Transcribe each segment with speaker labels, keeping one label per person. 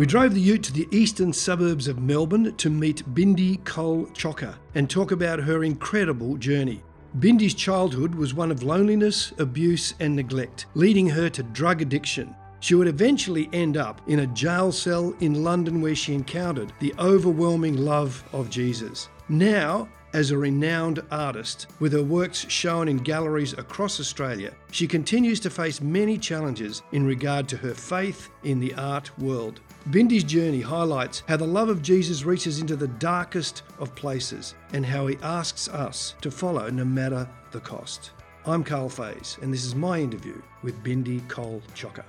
Speaker 1: We drove the ute to the eastern suburbs of Melbourne to meet Bindi Cole Chocka and talk about her incredible journey. Bindi's childhood was one of loneliness, abuse, and neglect, leading her to drug addiction. She would eventually end up in a jail cell in London where she encountered the overwhelming love of Jesus. Now, as a renowned artist, with her works shown in galleries across Australia, she continues to face many challenges in regard to her faith in the art world. Bindi's journey highlights how the love of Jesus reaches into the darkest of places and how he asks us to follow no matter the cost. I'm Karl Faase, and this is my interview with Bindi Cole Chocka.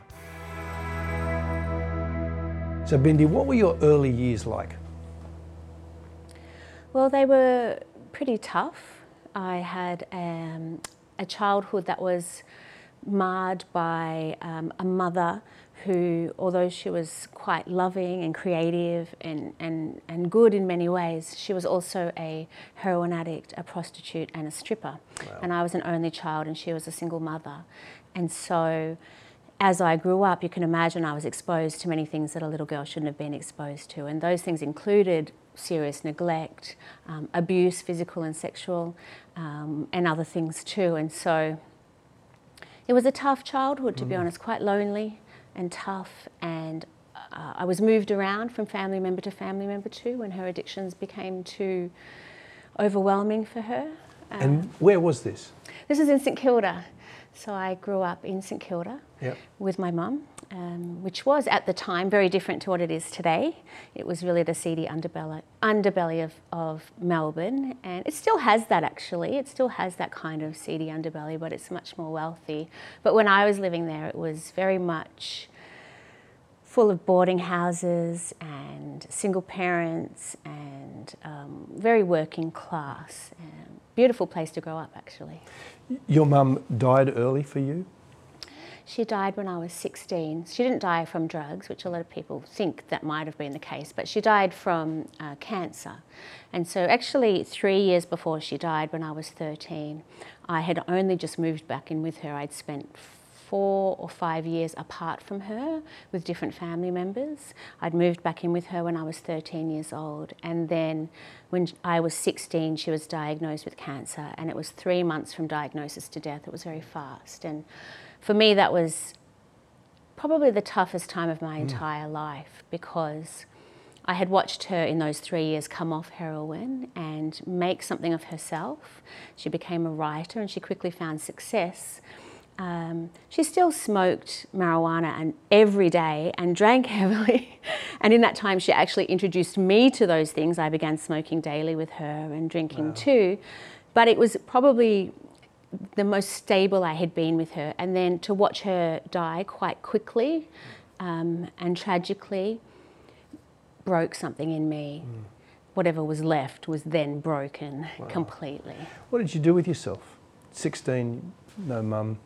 Speaker 1: So, Bindi, what were your early years like?
Speaker 2: Well, they were pretty tough. I had um, a childhood that was marred by um, a mother who, although she was quite loving and creative and, and, and good in many ways, she was also a heroin addict, a prostitute, and a stripper. Wow. And I was an only child, and she was a single mother. And so, as I grew up, you can imagine I was exposed to many things that a little girl shouldn't have been exposed to. And those things included serious neglect, um, abuse, physical and sexual, um, and other things too. And so, it was a tough childhood, to mm. be honest, quite lonely and tough. And uh, I was moved around from family member to family member too when her addictions became too overwhelming for her.
Speaker 1: and where was this?
Speaker 2: This is in St Kilda. So I grew up in St Kilda yep. with my mum, um, which was at the time very different to what it is today. It was really the seedy underbelly, underbelly of, of Melbourne, and it still has that actually. It still has that kind of seedy underbelly, but it's much more wealthy. But when I was living there, it was very much full of boarding houses and single parents and um, very working class. beautiful place to grow up, actually.
Speaker 1: Your mum died early for you?
Speaker 2: She died when I was 16. She didn't die from drugs, which a lot of people think that might have been the case, but she died from uh, cancer. And so, actually, three years before she died, when I was 13, I had only just moved back in with her. I'd spent four or five years apart from her with different family members. I'd moved back in with her when I was 13 years old. And then when I was 16, she was diagnosed with cancer. And it was three months from diagnosis to death. It was very fast. And for me, that was probably the toughest time of my mm. entire life because I had watched her in those three years come off heroin and make something of herself. She became a writer and she quickly found success. Um, she still smoked marijuana and every day and drank heavily. and in that time, she actually introduced me to those things. I began smoking daily with her and drinking wow. too. But it was probably the most stable I had been with her. And then to watch her die quite quickly um, and tragically broke something in me. Mm. Whatever was left was then broken wow. completely.
Speaker 1: What did you do with yourself? 16, no mum.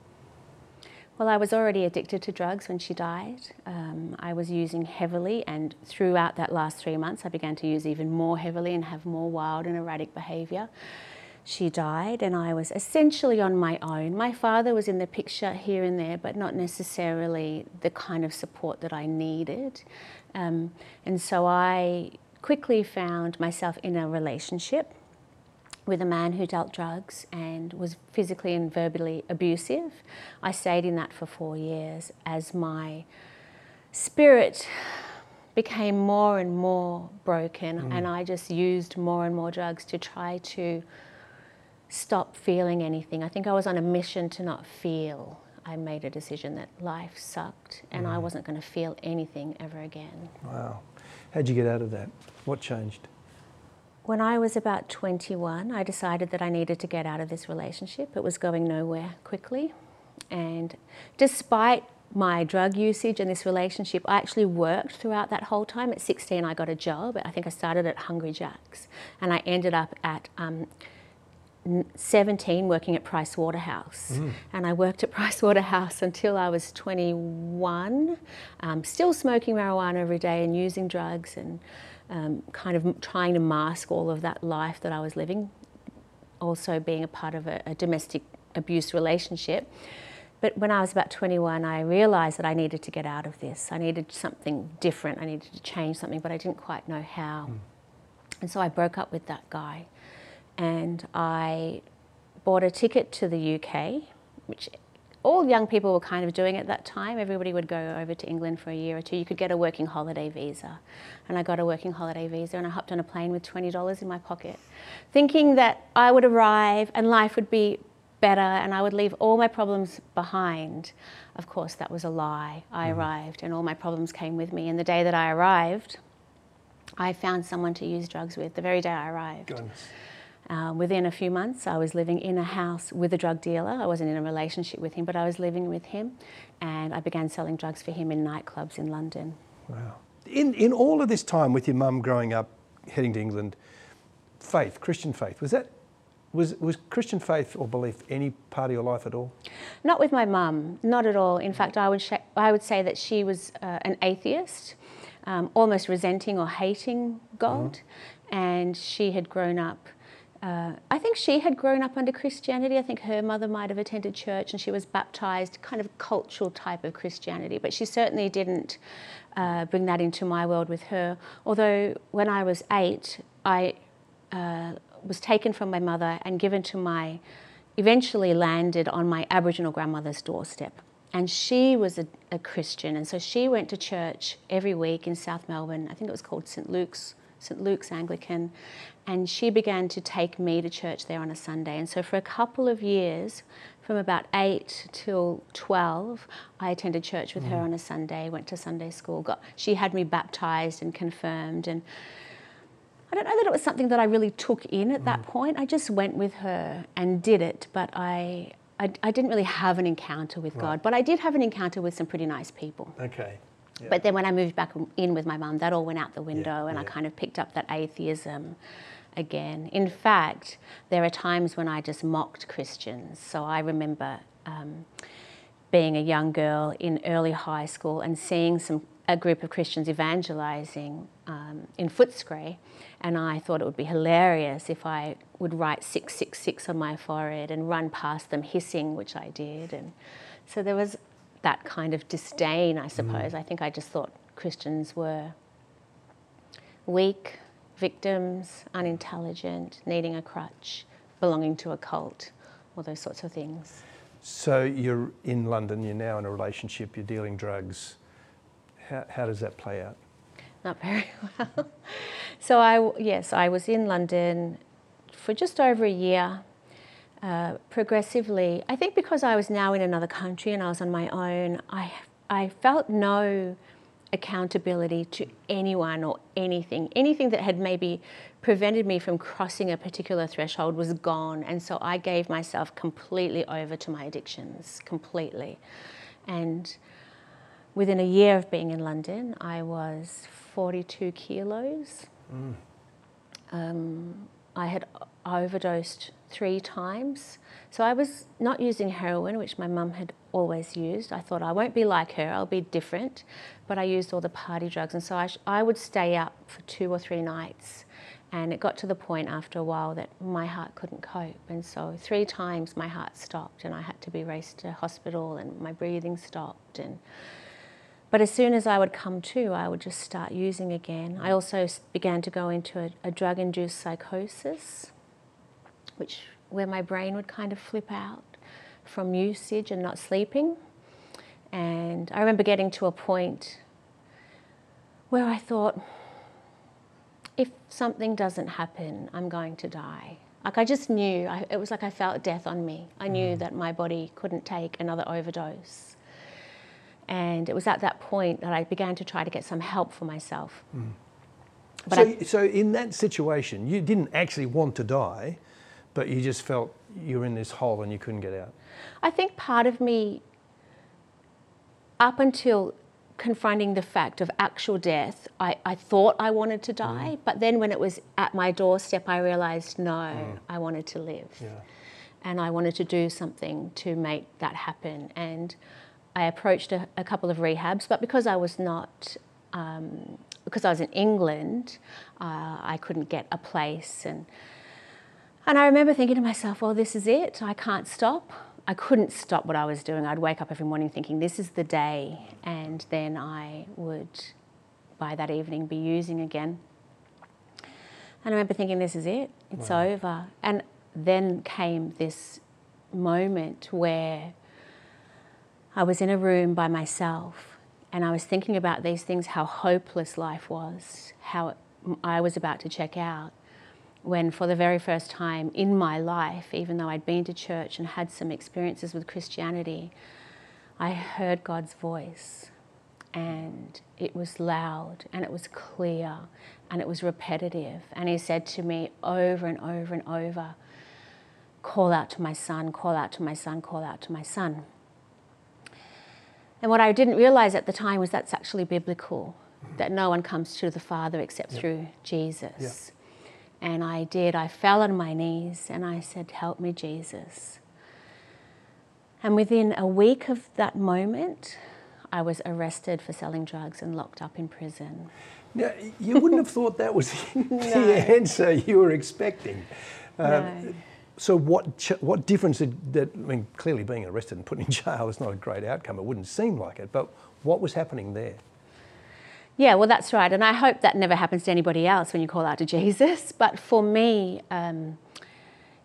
Speaker 2: Well, I was already addicted to drugs when she died. Um, I was using heavily, and throughout that last three months, I began to use even more heavily and have more wild and erratic behaviour she died, and I was essentially on my own. My father was in the picture here and there, but not necessarily the kind of support that I needed. Um, and so I quickly found myself in a relationship with a man who dealt drugs and was physically and verbally abusive. I stayed in that for four years as my spirit became more and more broken, mm. and I just used more and more drugs to try to stop feeling anything. I think I was on a mission to not feel. I made a decision that life sucked and mm. I wasn't going to feel anything ever again.
Speaker 1: Wow. How'd you get out of that? What changed?
Speaker 2: When I was about 21, I decided that I needed to get out of this relationship. It was going nowhere quickly. And despite my drug usage and this relationship, I actually worked throughout that whole time. At 16, I got a job. I think I started at Hungry Jack's and I ended up at um, 17 working at Price Waterhouse. Mm. And I worked at Price Waterhouse until I was 21, um, still smoking marijuana every day and using drugs and um, kind of trying to mask all of that life that I was living, also being a part of a, a domestic abuse relationship. But when I was about 21, I realised that I needed to get out of this. I needed something different. I needed to change something, but I didn't quite know how. Mm. And so I broke up with that guy and I bought a ticket to the UK, which all young people were kind of doing at that time. Everybody would go over to England for a year or two. You could get a working holiday visa. And I got a working holiday visa and I hopped on a plane with $20 in my pocket, thinking that I would arrive and life would be better and I would leave all my problems behind. Of course, that was a lie. I mm. arrived and all my problems came with me. And the day that I arrived, I found someone to use drugs with the very day I arrived. Goodness. Uh, within a few months, I was living in a house with a drug dealer. I wasn't in a relationship with him, but I was living with him, and I began selling drugs for him in nightclubs in London.
Speaker 1: Wow. In, in all of this time with your mum growing up, heading to England, faith, Christian faith, was that was, was Christian faith or belief any part of your life at all?
Speaker 2: Not with my mum, not at all. In fact, I would, sh- I would say that she was uh, an atheist, um, almost resenting or hating God, mm-hmm. and she had grown up uh, I think she had grown up under Christianity. I think her mother might have attended church and she was baptized, kind of cultural type of Christianity, but she certainly didn't uh, bring that into my world with her. Although when I was eight, I uh, was taken from my mother and given to my, eventually landed on my Aboriginal grandmother's doorstep. And she was a, a Christian, and so she went to church every week in South Melbourne. I think it was called St. Luke's St Luke's Anglican, and she began to take me to church there on a Sunday. And so for a couple of years, from about 8 till 12, I attended church with mm. her on a Sunday, went to Sunday school. Got, she had me baptized and confirmed. And I don't know that it was something that I really took in at mm. that point. I just went with her and did it, but I, I, I didn't really have an encounter with right. God. But I did have an encounter with some pretty nice people.
Speaker 1: Okay.
Speaker 2: But then when I moved back in with my mum, that all went out the window, yeah, and yeah. I kind of picked up that atheism again. In fact, there are times when I just mocked Christians. So I remember um, being a young girl in early high school and seeing some a group of Christians evangelizing um, in Footscray, and I thought it would be hilarious if I would write 666 on my forehead and run past them hissing, which I did. And so there was that kind of disdain, I suppose. Mm. I think I just thought Christians were weak, victims, unintelligent, needing a crutch, belonging to a cult, all those sorts of things.
Speaker 1: So you're in London, you're now in a relationship, you're dealing drugs. How, how does that play out?
Speaker 2: Not very well. so I, yes, I was in London for just over a year uh, progressively, I think because I was now in another country and I was on my own, I, I felt no accountability to anyone or anything. Anything that had maybe prevented me from crossing a particular threshold was gone. And so I gave myself completely over to my addictions, completely. And within a year of being in London, I was 42 kilos. Mm. Um, I had overdosed three times. So I was not using heroin, which my mum had always used. I thought I won't be like her, I'll be different. But I used all the party drugs. And so I, I would stay up for two or three nights. And it got to the point after a while that my heart couldn't cope. And so three times my heart stopped and I had to be raced to hospital and my breathing stopped. And but as soon as I would come to, I would just start using again. I also began to go into a, a drug induced psychosis, which where my brain would kind of flip out from usage and not sleeping. And I remember getting to a point where I thought, if something doesn't happen, I'm going to die. Like I just knew, I, it was like I felt death on me. I knew mm. that my body couldn't take another overdose. And it was at that point that I began to try to get some help for myself. Mm.
Speaker 1: so, I, so in that situation, you didn't actually want to die but you just felt you were in this hole and you couldn't get out?
Speaker 2: I think part of me, up until confronting the fact of actual death, I, I thought I wanted to die, mm. but then when it was at my doorstep, I realised no, mm. I wanted to live. Yeah. And I wanted to do something to make that happen. And I approached a, a couple of rehabs, but because I was not, um, because I was in England, uh, I couldn't get a place. And and I remember thinking to myself, well, this is it. I can't stop. I couldn't stop what I was doing. I'd wake up every morning thinking, this is the day. And then I would, by that evening, be using again. And I remember thinking, this is it, it's wow. over. And then came this moment where I was in a room by myself and I was thinking about these things how hopeless life was, how I was about to check out when for the very first time in my life, even though I'd been to church and had some experiences with Christianity, I heard God's voice. And it was loud and it was clear and it was repetitive. And He said to me over and over and over, Call out to my son, call out to my son, call out to my son. And what I didn't realize at the time was that's actually biblical, that no one comes to the Father except through Jesus. And I did. I fell on my knees and I said, Help me, Jesus. And within a week of that moment, I was arrested for selling drugs and locked up in prison.
Speaker 1: Now, you wouldn't have thought that was no. the answer you were expecting.
Speaker 2: Uh, no.
Speaker 1: So, what ch- what difference did that? I mean, clearly being arrested and put in jail is not a great outcome. It wouldn't seem like it, but what was happening there?
Speaker 2: Yeah, well, that's right. And I hope that never happens to anybody else when you call out to Jesus. But for me, um,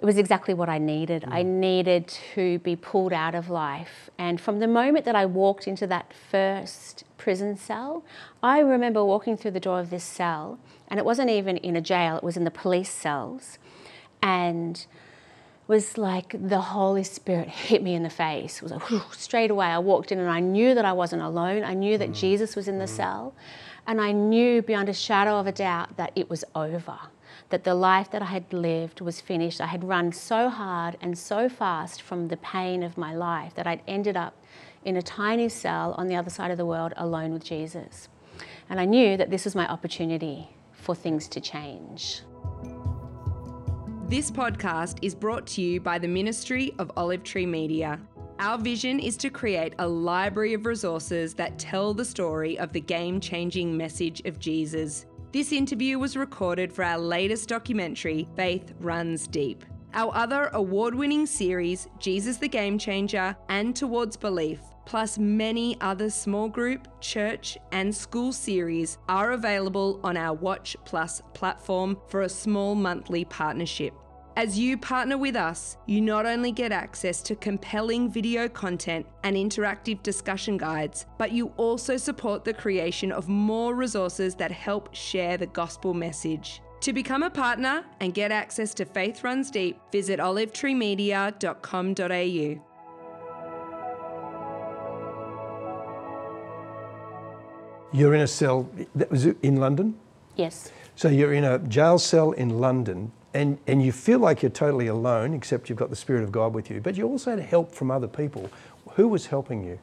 Speaker 2: it was exactly what I needed. Mm. I needed to be pulled out of life. And from the moment that I walked into that first prison cell, I remember walking through the door of this cell, and it wasn't even in a jail, it was in the police cells. And was like the Holy Spirit hit me in the face. It was like whew, straight away. I walked in and I knew that I wasn't alone. I knew that mm. Jesus was in the mm. cell. And I knew beyond a shadow of a doubt that it was over, that the life that I had lived was finished. I had run so hard and so fast from the pain of my life that I'd ended up in a tiny cell on the other side of the world alone with Jesus. And I knew that this was my opportunity for things to change.
Speaker 3: This podcast is brought to you by the Ministry of Olive Tree Media. Our vision is to create a library of resources that tell the story of the game changing message of Jesus. This interview was recorded for our latest documentary, Faith Runs Deep. Our other award winning series, Jesus the Game Changer and Towards Belief, plus many other small group, church, and school series are available on our Watch Plus platform for a small monthly partnership. As you partner with us, you not only get access to compelling video content and interactive discussion guides, but you also support the creation of more resources that help share the gospel message. To become a partner and get access to Faith Runs Deep, visit olivetreemedia.com.au.
Speaker 1: You're in a cell, that was in London?
Speaker 2: Yes.
Speaker 1: So you're in a jail cell in London and, and you feel like you're totally alone, except you've got the Spirit of God with you, but you also had help from other people. Who was helping you?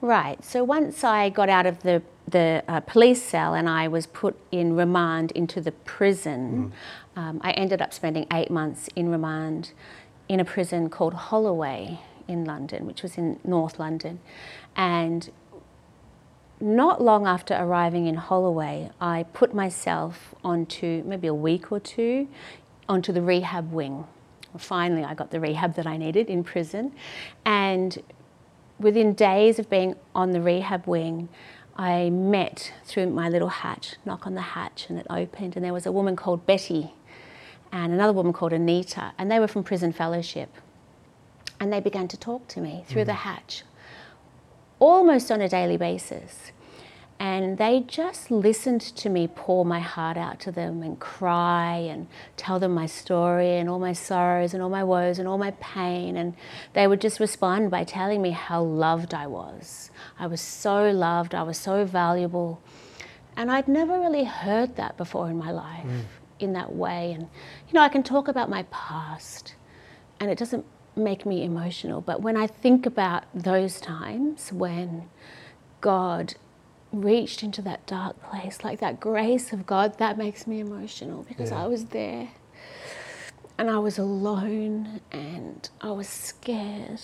Speaker 2: Right. So once I got out of the, the uh, police cell and I was put in remand into the prison, mm. um, I ended up spending eight months in remand in a prison called Holloway in London, which was in North London. And not long after arriving in Holloway, I put myself onto maybe a week or two onto the rehab wing. Finally, I got the rehab that I needed in prison. And within days of being on the rehab wing, I met through my little hatch, knock on the hatch, and it opened, and there was a woman called Betty and another woman called Anita, and they were from Prison Fellowship. And they began to talk to me through mm. the hatch, almost on a daily basis. And they just listened to me pour my heart out to them and cry and tell them my story and all my sorrows and all my woes and all my pain. And they would just respond by telling me how loved I was. I was so loved, I was so valuable. And I'd never really heard that before in my life mm. in that way. And, you know, I can talk about my past and it doesn't make me emotional. But when I think about those times when God reached into that dark place, like that grace of God, that makes me emotional because yeah. I was there and I was alone and I was scared.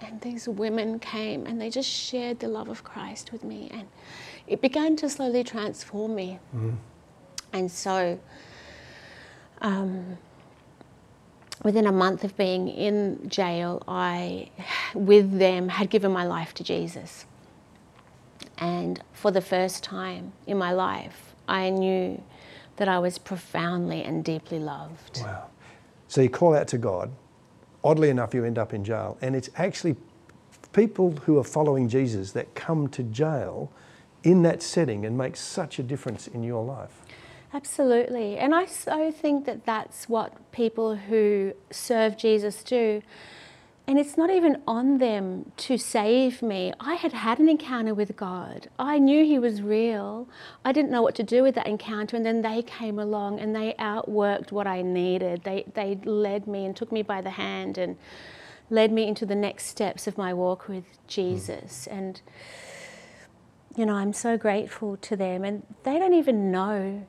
Speaker 2: And these women came and they just shared the love of Christ with me, and it began to slowly transform me. Mm. And so, um, within a month of being in jail, I, with them, had given my life to Jesus. And for the first time in my life, I knew that I was profoundly and deeply loved.
Speaker 1: Wow. So you call out to God. Oddly enough, you end up in jail. And it's actually people who are following Jesus that come to jail in that setting and make such a difference in your life.
Speaker 2: Absolutely. And I so think that that's what people who serve Jesus do. And it's not even on them to save me. I had had an encounter with God. I knew He was real. I didn't know what to do with that encounter. And then they came along and they outworked what I needed. They, they led me and took me by the hand and led me into the next steps of my walk with Jesus. Mm. And, you know, I'm so grateful to them. And they don't even know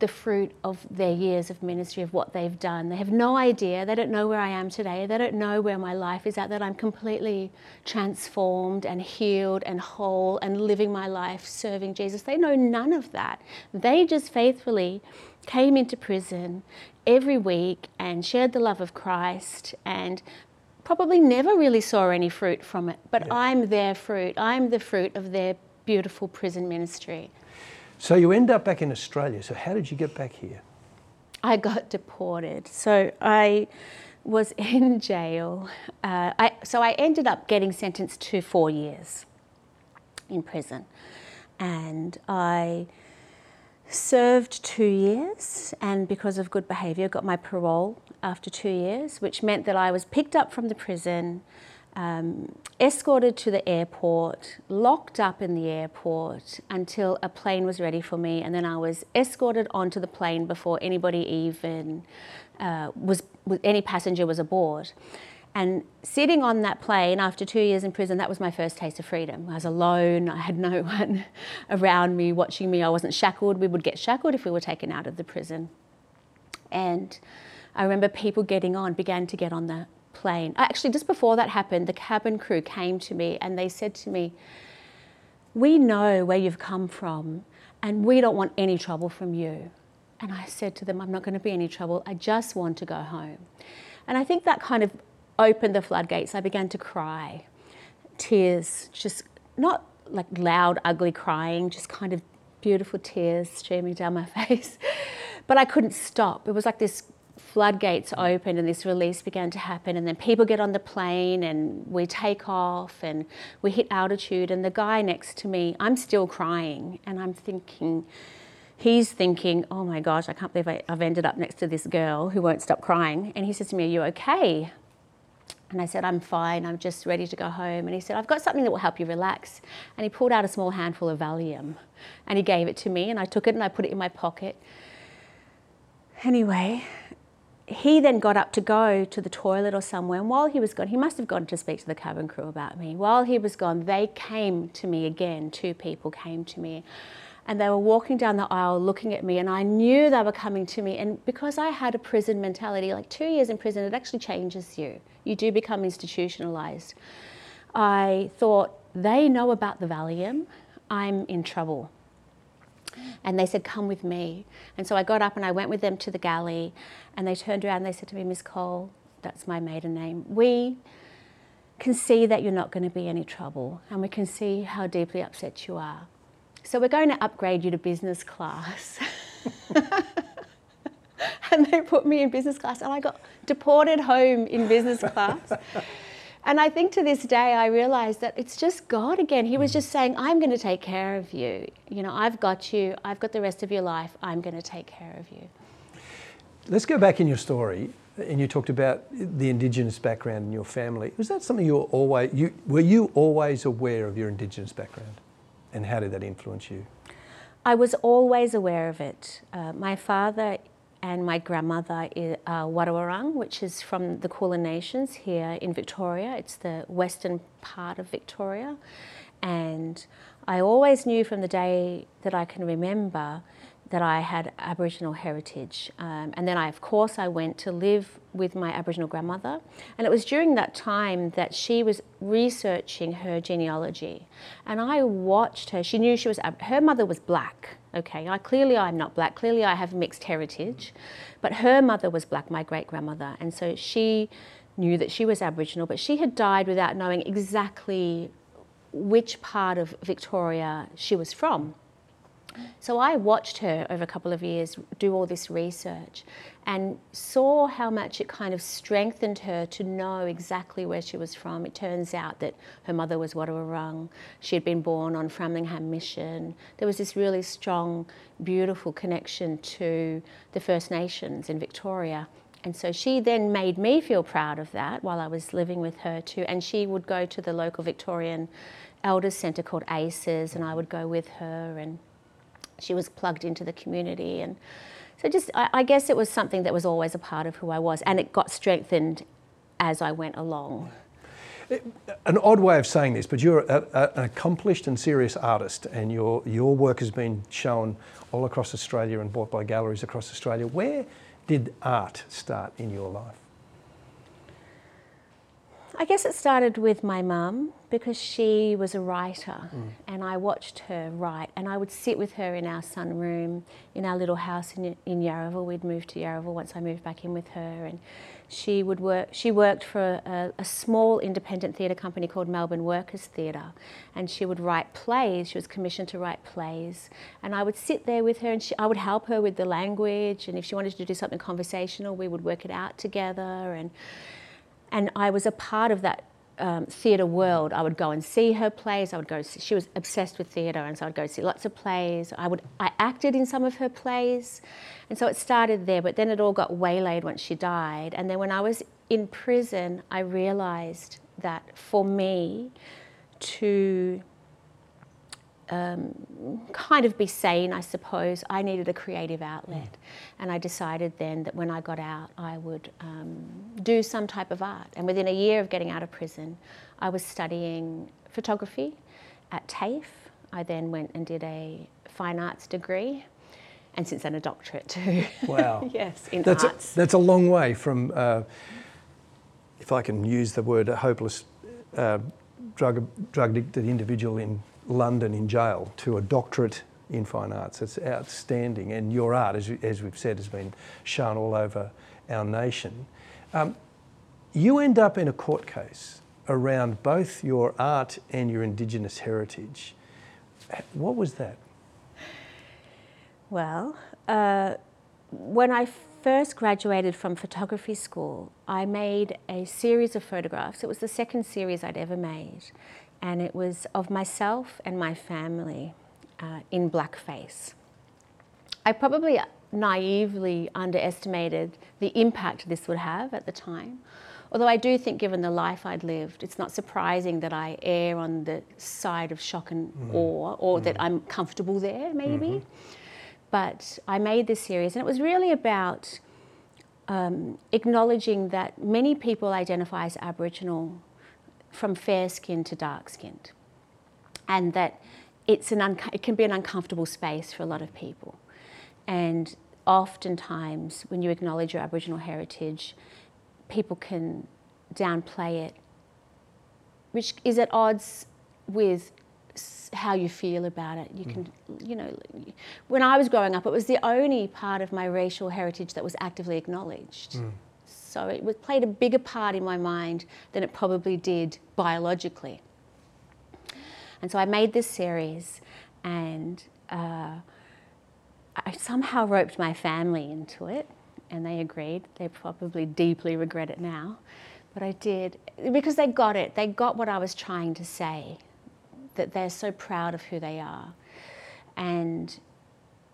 Speaker 2: the fruit of their years of ministry, of what they've done. They have no idea. They don't know where I am today. They don't know where my life is at, that I'm completely transformed and healed and whole and living my life serving Jesus. They know none of that. They just faithfully came into prison every week and shared the love of Christ and probably never really saw any fruit from it. But yeah. I'm their fruit. I'm the fruit of their beautiful prison ministry.
Speaker 1: So you end up back in Australia. So how did you get back here?
Speaker 2: I got deported. So I was in jail. Uh, I, so I ended up getting sentenced to four years in prison. And I served two years, and because of good behaviour, got my parole after two years, which meant that I was picked up from the prison um, escorted to the airport, locked up in the airport until a plane was ready for me, and then I was escorted onto the plane before anybody even uh, was, any passenger was aboard. And sitting on that plane after two years in prison, that was my first taste of freedom. I was alone, I had no one around me watching me, I wasn't shackled. We would get shackled if we were taken out of the prison. And I remember people getting on, began to get on the plane. Uh, actually, just before that happened, the cabin crew came to me and they said to me, We know where you've come from and we don't want any trouble from you. And I said to them, I'm not going to be any trouble. I just want to go home. And I think that kind of opened the floodgates. I began to cry. Tears, just not like loud, ugly crying, just kind of beautiful tears streaming down my face. But I couldn't stop. It was like this floodgates opened and this release began to happen and then people get on the plane and we take off and we hit altitude and the guy next to me i'm still crying and i'm thinking he's thinking oh my gosh i can't believe I, have ended up next to this girl who won't stop crying and he says to me are you okay and I said, I'm fine, I'm just ready to go home. And he said, I've got something that will help you relax. And he pulled out a small handful of Valium and he gave it to me, and I took it and I put it in my pocket. Anyway, he then got up to go to the toilet or somewhere, and while he was gone, he must have gone to speak to the cabin crew about me. While he was gone, they came to me again. Two people came to me, and they were walking down the aisle looking at me, and I knew they were coming to me. And because I had a prison mentality, like two years in prison, it actually changes you. You do become institutionalized. I thought, they know about the Valium, I'm in trouble. And they said, Come with me. And so I got up and I went with them to the galley. And they turned around and they said to me, Miss Cole, that's my maiden name. We can see that you're not going to be any trouble. And we can see how deeply upset you are. So we're going to upgrade you to business class. and they put me in business class. And I got deported home in business class. And I think to this day, I realize that it's just God again. He was mm. just saying, I'm going to take care of you. You know, I've got you. I've got the rest of your life. I'm going to take care of you.
Speaker 1: Let's go back in your story. And you talked about the Indigenous background in your family. Was that something you were always, you, were you always aware of your Indigenous background? And how did that influence you?
Speaker 2: I was always aware of it. Uh, my father and my grandmother is uh, which is from the Kulin Nations here in Victoria. It's the western part of Victoria. And I always knew from the day that I can remember that I had Aboriginal heritage. Um, and then I, of course, I went to live with my Aboriginal grandmother. And it was during that time that she was researching her genealogy. And I watched her. She knew she was, her mother was black. Okay, I, clearly I'm not black. Clearly I have mixed heritage. But her mother was black, my great grandmother. And so she knew that she was Aboriginal, but she had died without knowing exactly which part of Victoria she was from. So I watched her over a couple of years do all this research and saw how much it kind of strengthened her to know exactly where she was from. It turns out that her mother was Wadawurrung. She had been born on Framlingham Mission. There was this really strong, beautiful connection to the First Nations in Victoria. And so she then made me feel proud of that while I was living with her too. And she would go to the local Victorian Elders Centre called ACES, and I would go with her and she was plugged into the community and so just I, I, guess it was something that was always a part of who I was and it got strengthened as I went along.
Speaker 1: An odd way of saying this, but you're a, a, an accomplished and serious artist, and your your work has been shown all across Australia and bought by galleries across Australia. Where did art start in your life?
Speaker 2: I guess it started with my mum because she was a writer mm. and I watched her write and I would sit with her in our sunroom in our little house in, in Yarraville. We'd moved to Yarraville once I moved back in with her and she would work she worked for a, a small independent theatre company called Melbourne Workers Theatre and she would write plays she was commissioned to write plays and I would sit there with her and she, I would help her with the language and if she wanted to do something conversational we would work it out together and and I was a part of that um, theatre world. I would go and see her plays. I would go. She was obsessed with theatre, and so I'd go see lots of plays. I would. I acted in some of her plays, and so it started there. But then it all got waylaid once she died. And then when I was in prison, I realised that for me to um, kind of be sane, I suppose, I needed a creative outlet. And I decided then that when I got out, I would um, do some type of art. And within a year of getting out of prison, I was studying photography at TAFE. I then went and did a fine arts degree. And since then, a doctorate too.
Speaker 1: Wow.
Speaker 2: yes, in
Speaker 1: that's
Speaker 2: arts.
Speaker 1: A, that's a long way from, uh, if I can use the word, a hopeless uh, drug, drug addicted individual in London in jail to a doctorate in fine arts. It's outstanding. And your art, as, as we've said, has been shown all over our nation. Um, you end up in a court case around both your art and your Indigenous heritage. What was that?
Speaker 2: Well, uh, when I first graduated from photography school, I made a series of photographs. It was the second series I'd ever made and it was of myself and my family uh, in blackface. I probably naively underestimated the impact this would have at the time. Although I do think, given the life I'd lived, it's not surprising that I err on the side of shock and mm. awe, or mm. that I'm comfortable there, maybe. Mm-hmm. But I made this series, and it was really about um, acknowledging that many people identify as Aboriginal from fair skinned to dark skinned. And that it's an it can be an uncomfortable space for a lot of people. And oftentimes, when you acknowledge your Aboriginal heritage, people can downplay it, which is at odds with how you feel about it. You can, mm. you know, when I was growing up, it was the only part of my racial heritage that was actively acknowledged. Mm. So it played a bigger part in my mind than it probably did biologically. And so I made this series and uh, I somehow roped my family into it and they agreed. They probably deeply regret it now. But I did because they got it. They got what I was trying to say that they're so proud of who they are. And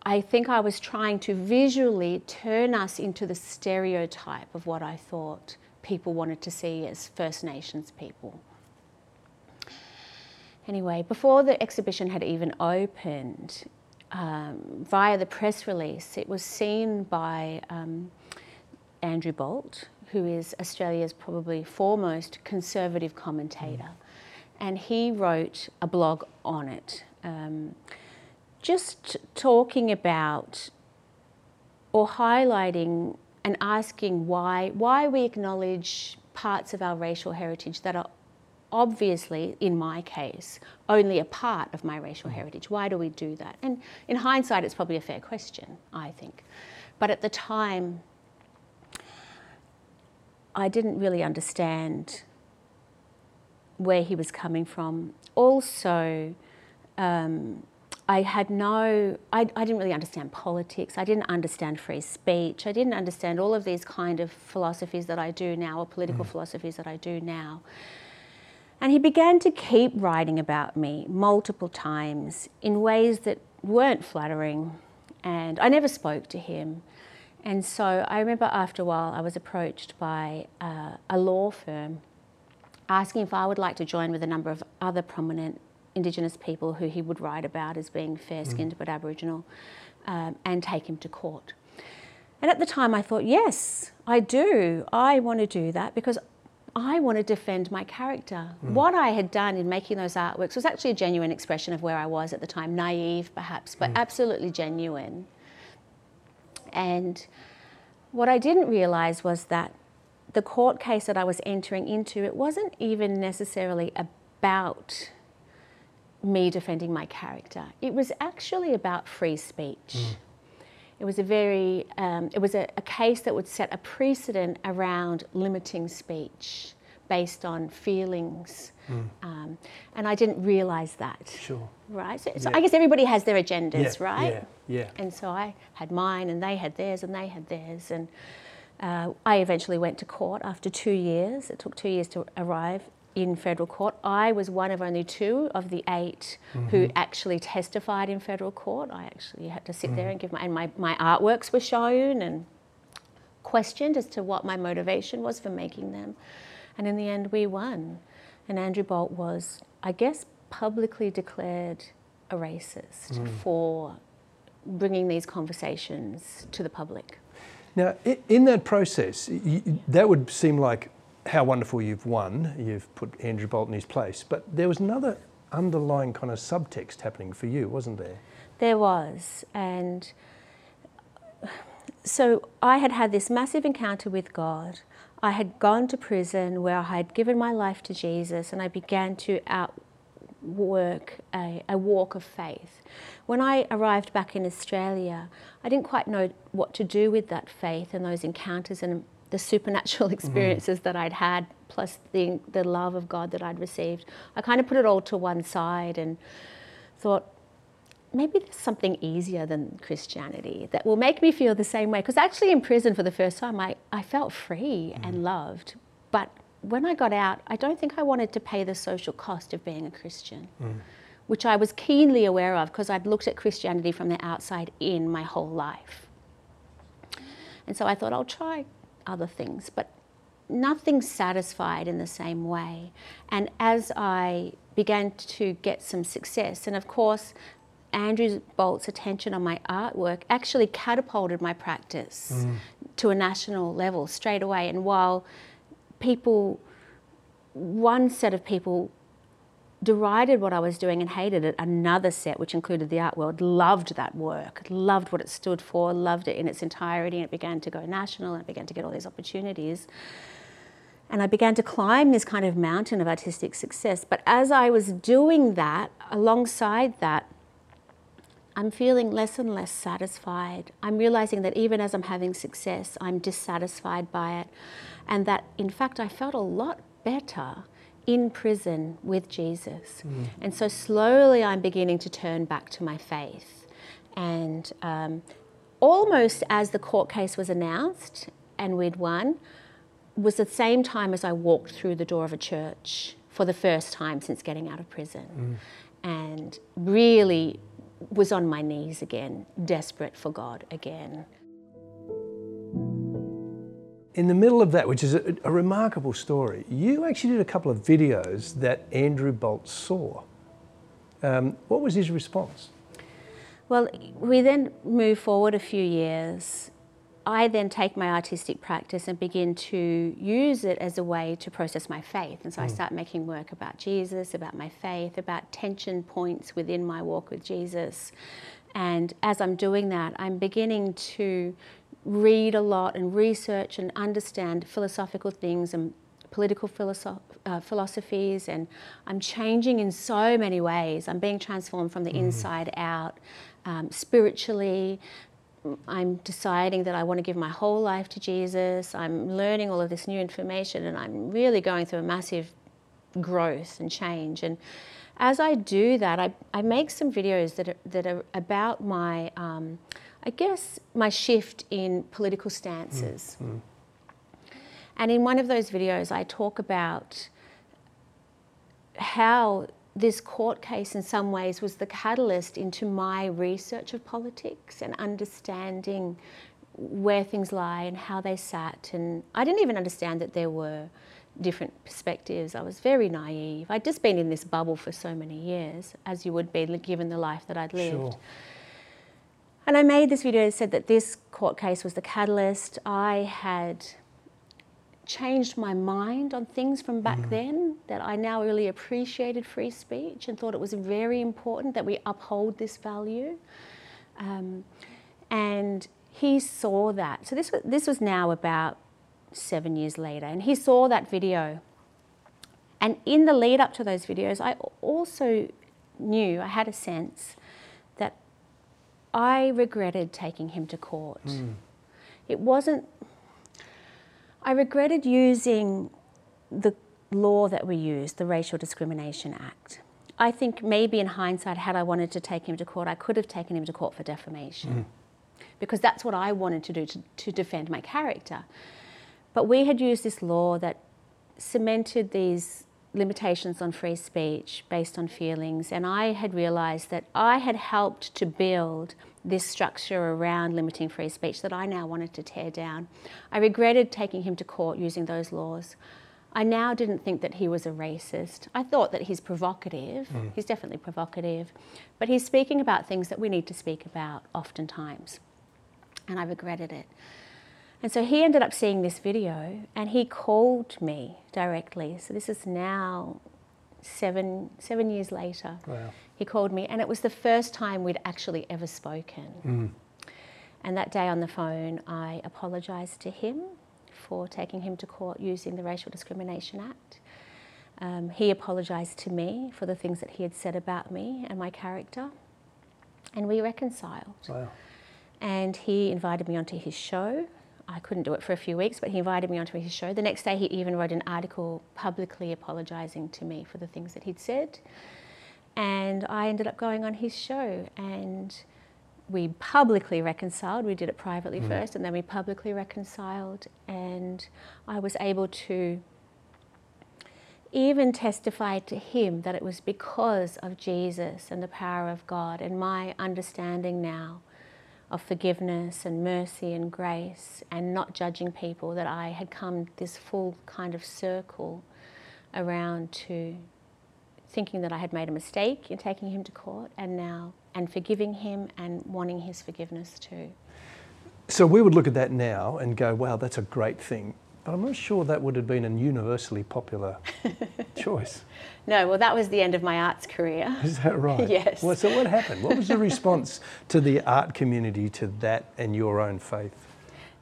Speaker 2: I think I was trying to visually turn us into the stereotype of what I thought people wanted to see as First Nations people. Anyway, before the exhibition had even opened, um, via the press release, it was seen by um, Andrew Bolt, who is Australia's probably foremost conservative commentator, and he wrote a blog on it. Um, just talking about or highlighting and asking why why we acknowledge parts of our racial heritage that are obviously in my case only a part of my racial heritage. Why do we do that? And in hindsight it's probably a fair question i think. But at the time i didn't really understand where he was coming from. Also um, I had no, I, I, didn't really understand politics. I didn't understand free speech. I didn't understand all of these kind of philosophies that I do now, or political mm. philosophies that I do now. And he began to keep writing about me multiple times in ways that weren't flattering. And I never spoke to him. And so I remember after a while, I was approached by uh, a law firm asking if I would like to join with a number of other prominent Indigenous people who he would write about as being fair skinned mm. but Aboriginal um, and take him to court. And at the time, I thought, yes, I do. I want to do that because I want to defend my character. Mm. What I had done in making those artworks was actually a genuine expression of where I was at the time, naive perhaps, but mm. absolutely genuine. And what I didn't realise was that the court case that I was entering into, it wasn't even necessarily about me defending my character. It was actually about free speech. Mm. It was a very, um, it was a, a, case that would set a precedent around limiting speech based on feelings. Mm. Um, and I didn't realise that.
Speaker 1: Sure.
Speaker 2: Right? So, so yeah. I guess everybody has their agendas,
Speaker 1: yeah,
Speaker 2: right?
Speaker 1: Yeah, yeah.
Speaker 2: And so I had mine and they had theirs and they had theirs. And uh, I eventually went to court after two years. It took two years to arrive in federal court. I was one of only two of the 8 mm-hmm. who actually testified in federal court. I actually had to sit mm-hmm. there and give my, and my, my artworks were shown and questioned as to what my motivation was for making them. And in the end, we won. And Andrew Bolt was, I guess, publicly declared a racist mm. for bringing these conversations to the public.
Speaker 1: Now, in that process, that would seem like how wonderful you've won. You've put Andrew Bolt in his place. But there was another underlying kind of subtext happening for you, wasn't there?
Speaker 2: There was. And so I had had this massive encounter with God. I had gone to prison where I had given my life to Jesus and I began to outwork a, a walk of faith. When I arrived back in Australia, I didn't quite know what to do with that faith and those encounters and the supernatural experiences mm. that I'd had, plus the, the love of God that I'd received, I kind of put it all to one side and thought, maybe there's something easier than Christianity that will make me feel the same way. Because actually, in prison for the first time, I, I felt free mm. and loved. But when I got out, I don't think I wanted to pay the social cost of being a Christian. Mm. Which I was keenly aware of because I'd looked at Christianity from the outside in my whole life. And so I thought, I'll try other things, but nothing satisfied in the same way. And as I began to get some success, and of course, Andrew Bolt's attention on my artwork actually catapulted my practice mm. to a national level straight away. And while people, one set of people derided what I was doing and hated it. Another set, which included the art world, loved that work, loved what it stood for, loved it in its entirety, and it began to go national and began to get all these opportunities. And I began to climb this kind of mountain of artistic success. But as I was doing that, alongside that, I'm feeling less and less satisfied. I'm realizing that even as I'm having success, I'm dissatisfied by it. And that, in fact, I felt a lot better in prison with Jesus. Mm. And so slowly I'm beginning to turn back to my faith. And um, almost as the court case was announced and we'd won, was the same time as I walked through the door of a church for the first time since getting out of prison. Mm. And really was on my knees again, desperate for God again
Speaker 1: in the middle of that, which is a, a, remarkable story, you actually did a couple of videos that Andrew Bolt saw. Um, what was his response?
Speaker 2: Well, we then move forward a few years. I then take my artistic practice and begin to use it as a way to process my faith. And so mm. I start making work about Jesus, about my faith, about tension points within my walk with Jesus, And as I'm doing that, I'm beginning to read a lot and research and understand philosophical things and political philosoph- uh, philosophies, and I'm changing in so many ways. I'm being transformed from the mm. inside out, um, spiritually. I'm deciding that I want to give my whole life to Jesus. I'm learning all of this new information, and I'm really going through a massive growth and change. And as I do that, I, I make some videos that are, that are about my, um, I guess, my shift in political stances. Mm, mm. And in one of those videos, I talk about how this court case, in some ways, was the catalyst into my research of politics and understanding where things lie and how they sat. And I didn't even understand that there were different perspectives. I was very naive. I'd just been in this bubble for so many years, as you would be given the life that I'd lived. Sure. And I made this video and said that this court case was the catalyst. I had changed my mind on things from back mm. then that I now really appreciated free speech and thought it was very important that we uphold this value. Um, and he saw that. So this was, this was now about seven years later, and he saw that video. And in the lead up to those videos, I also knew, I had a sense I regretted taking him to court. Mm. It wasn't I regretted using the law that we used, the Racial Discrimination Act. I think maybe in hindsight, had I wanted to take him to court, I could have taken him to court for defamation. Mm. Because that's what I wanted to do to, to defend my character. But we had used this law that cemented these limitations on free speech based on feelings, and I had realised that I had helped to build this structure around limiting free speech that I now wanted to tear down. I regretted taking him to court using those laws. I now didn't think that he was a racist. I thought that he's provocative. Mm. He's definitely provocative. But he's speaking about things that we need to speak about oftentimes. And I regretted it. And so he ended up seeing this video and he called me directly. So this is now seven, seven years later. Wow. He called me and it was the first time we'd actually ever spoken. Mm. And that day on the phone, I apologised to him for taking him to court using the Racial Discrimination Act. Um, he apologised to me for the things that he had said about me and my character, and we reconciled. Wow. And he invited me onto his show I couldn't do it for a few weeks, but he invited me onto his show. The next day, he even wrote an article publicly apologising to me for the things that he'd said. And I ended up going on his show, and we publicly reconciled. We did it privately mm. first, and then we publicly reconciled. And I was able to even testify to him that it was because of Jesus and the power of God and my understanding now of forgiveness and mercy and grace and not judging people that I had come this full kind of circle around to thinking that I had made a mistake in taking him to court and now and forgiving him and wanting his forgiveness too.
Speaker 1: So we would look at that now and go, wow, that's a great thing. But I'm not sure that would have been a universally popular choice.
Speaker 2: No, well, that was the end of my arts career.
Speaker 1: Is that right?
Speaker 2: yes.
Speaker 1: Well, so what happened? What was the response to the art community to that and your own faith?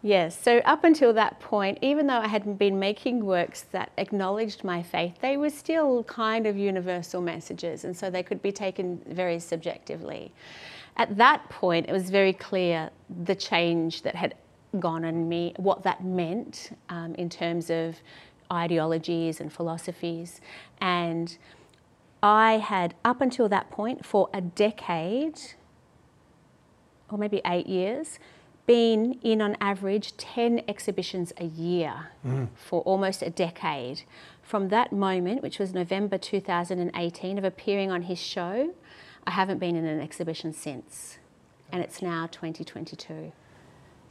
Speaker 2: Yes, so up until that point, even though I hadn't been making works that acknowledged my faith, they were still kind of universal messages, and so they could be taken very subjectively. At that point, it was very clear the change that had gone on me, what that meant um, in terms of ideologies and philosophies. And I had, up until that point, for a decade, or maybe eight years, been in on average 10 exhibitions a year mm. for almost a decade. From that moment, which was November 2018, of appearing on his show, I haven't been in an exhibition since. And it's now 2022.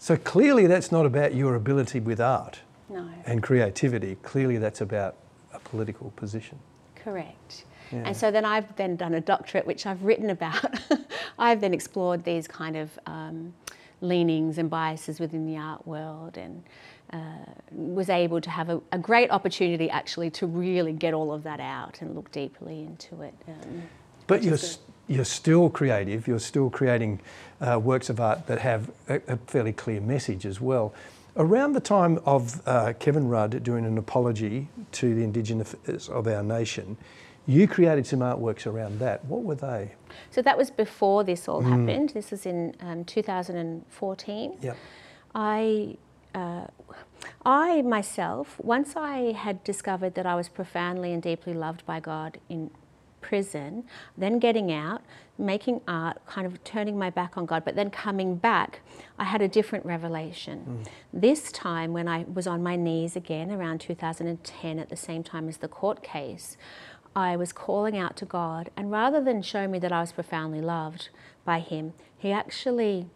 Speaker 1: So clearly, that's not about your ability with art
Speaker 2: no.
Speaker 1: and creativity. Clearly, that's about a political position.
Speaker 2: Correct. Yeah. And so then I've then done a doctorate, which I've written about. I've then explored these kind of um, leanings and biases within the art world and uh, was able to have a, a, great opportunity actually to really get all of that out and look deeply into it. Um,
Speaker 1: but you're, you're still creative, you're still creating uh, works of art that have a, a, fairly clear message as well. Around the time of uh, Kevin Rudd doing an apology to the Indigenous of our nation, you created some artworks around that. What were they?
Speaker 2: So that was before this all mm. happened. This was in um, 2014.
Speaker 1: Yep.
Speaker 2: I, uh, I myself, once I had discovered that I was profoundly and deeply loved by God in prison, then getting out, making art, kind of turning my back on God, but then coming back, I had a different revelation. Mm. This time, when I was on my knees again around 2010, at the same time as the court case, I was calling out to God, and rather than show me that I was profoundly loved by Him, He actually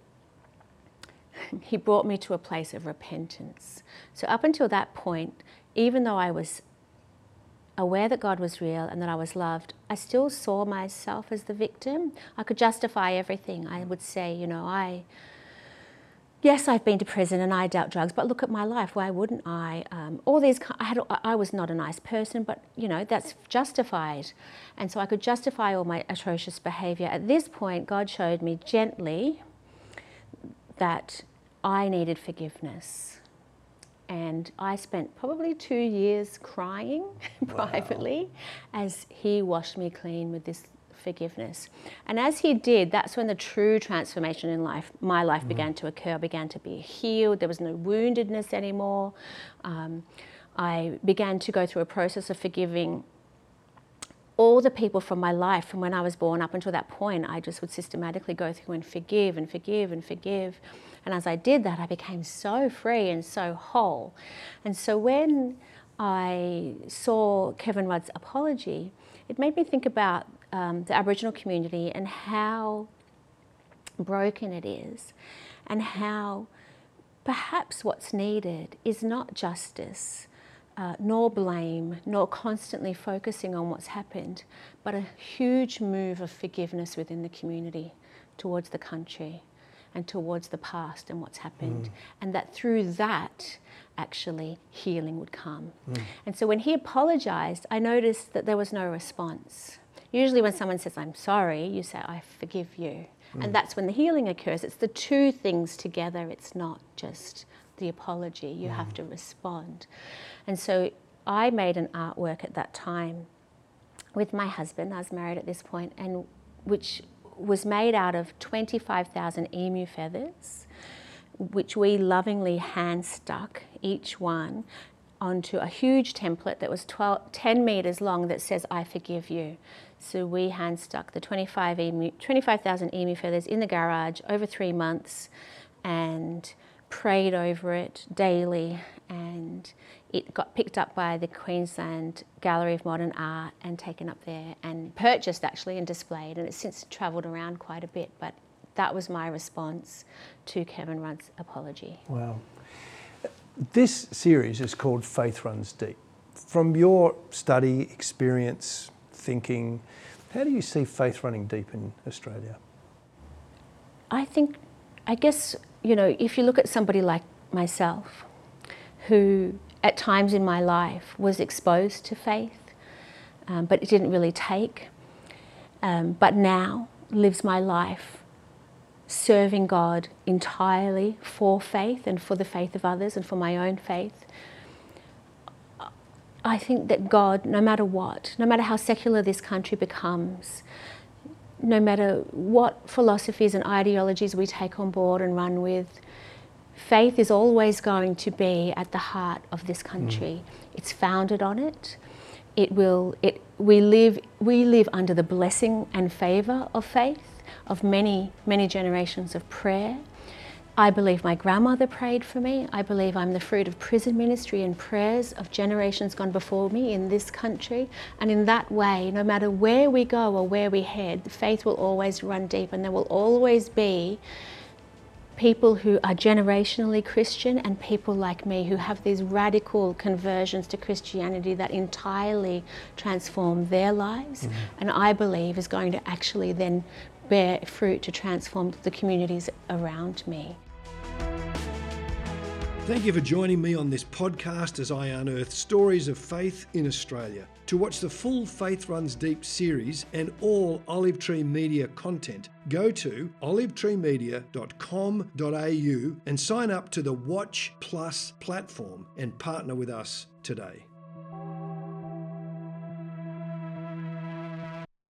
Speaker 2: he brought me to a place of repentance. So up until that point, even though I was aware that God was real and that I was loved, I still saw myself as the victim. I could justify everything. I would say, you know, I yes, I've been to prison and I dealt drugs, but look at my life. Why wouldn't I? Um, all these, I, had, I was not a nice person, but you know, that's justified. And so I could justify all my atrocious behavior. At this point, God showed me gently that I needed forgiveness. And I spent probably two years crying privately as He washed me clean with this forgiveness. And as he did, that's when the true transformation in life, my life mm. began to occur, began to be healed. There was no woundedness anymore. Um, I began to go through a process of forgiving all the people from my life from when I was born up until that point. I just would systematically go through and forgive and forgive and forgive. And as I did that, I became so free and so whole. And so when I saw Kevin Rudd's apology, it made me think about um, the Aboriginal community and how broken it is, and how perhaps what's needed is not justice, uh, nor blame, nor constantly focusing on what's happened, but a huge move of forgiveness within the community towards the country and towards the past and what's happened. Mm. And that through that, actually, healing would come. Mm. And so when he apologized, I noticed that there was no response. Usually, when someone says, I'm sorry, you say, I forgive you. Mm. And that's when the healing occurs. It's the two things together, it's not just the apology. You mm. have to respond. And so I made an artwork at that time with my husband. I was married at this point, and which was made out of 25,000 emu feathers, which we lovingly hand stuck each one onto a huge template that was 12, 10 meters long that says, I forgive you. So we hand stuck the 25,000 25, emu feathers in the garage over three months and prayed over it daily. And it got picked up by the Queensland Gallery of Modern Art and taken up there and purchased actually and displayed. And it's since travelled around quite a bit. But that was my response to Kevin Rudd's apology.
Speaker 1: Wow. This series is called Faith Runs Deep. From your study, experience, thinking, how do you see faith running deep in Australia?
Speaker 2: I think, I guess, you know, if you look at somebody like myself, who at times in my life was exposed to faith, um, but it didn't really take, um, but now lives my life serving God entirely for faith and for the faith of others and for my own faith. I think that God, no matter what, no matter how secular this country becomes, no matter what philosophies and ideologies we take on board and run with, faith is always going to be at the heart of this country. Mm. It's founded on it. It will. It. We live. We live under the blessing and favour of faith of many, many generations of prayer. I believe my grandmother prayed for me. I believe I'm the fruit of prison ministry and prayers of generations gone before me in this country. And in that way, no matter where we go or where we head, faith will always run deep and there will always be people who are generationally Christian and people like me who have these radical conversions to Christianity that entirely transform their lives. Mm-hmm. And I believe is going to actually then bear fruit to transform the communities around me.
Speaker 1: Thank you for joining me on this podcast as I unearth stories of faith in Australia. To watch the full Faith Runs Deep series and all Olive Tree Media content, go to olivetreemedia.com.au and sign up to the Watch Plus platform and partner with us today.